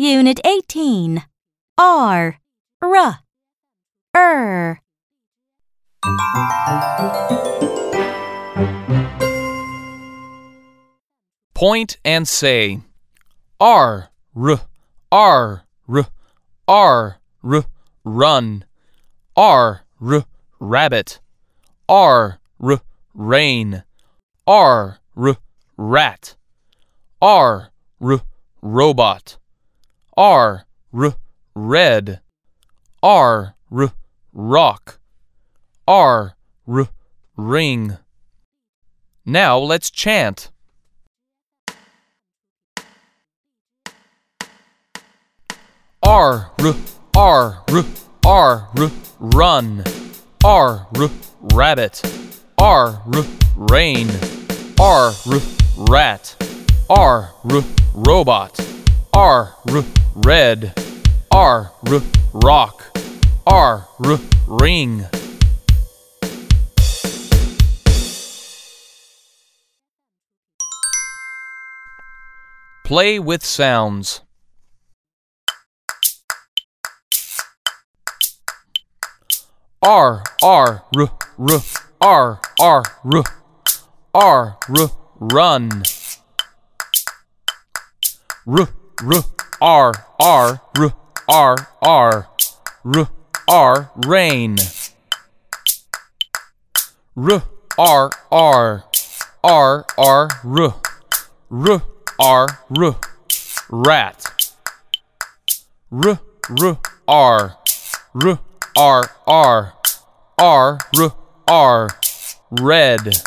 Unit 18 R. R. Er Point and say. R, R, R, R, R, R, run. R, R, rabbit. R, R, rain. R, R, rat. R, R, robot. R, R, red. R, R, rock. R, R, ring. Now let's chant. R, R, R, R, R, R, run. R, R, rabbit. R, R, rain. R, rat. R, robot. R, red. R, rock. R, R, ring. Play with sounds. R R R R R R R R run R R R R R R R R R rain R R R R R R R R R rat R R R R R R R R R red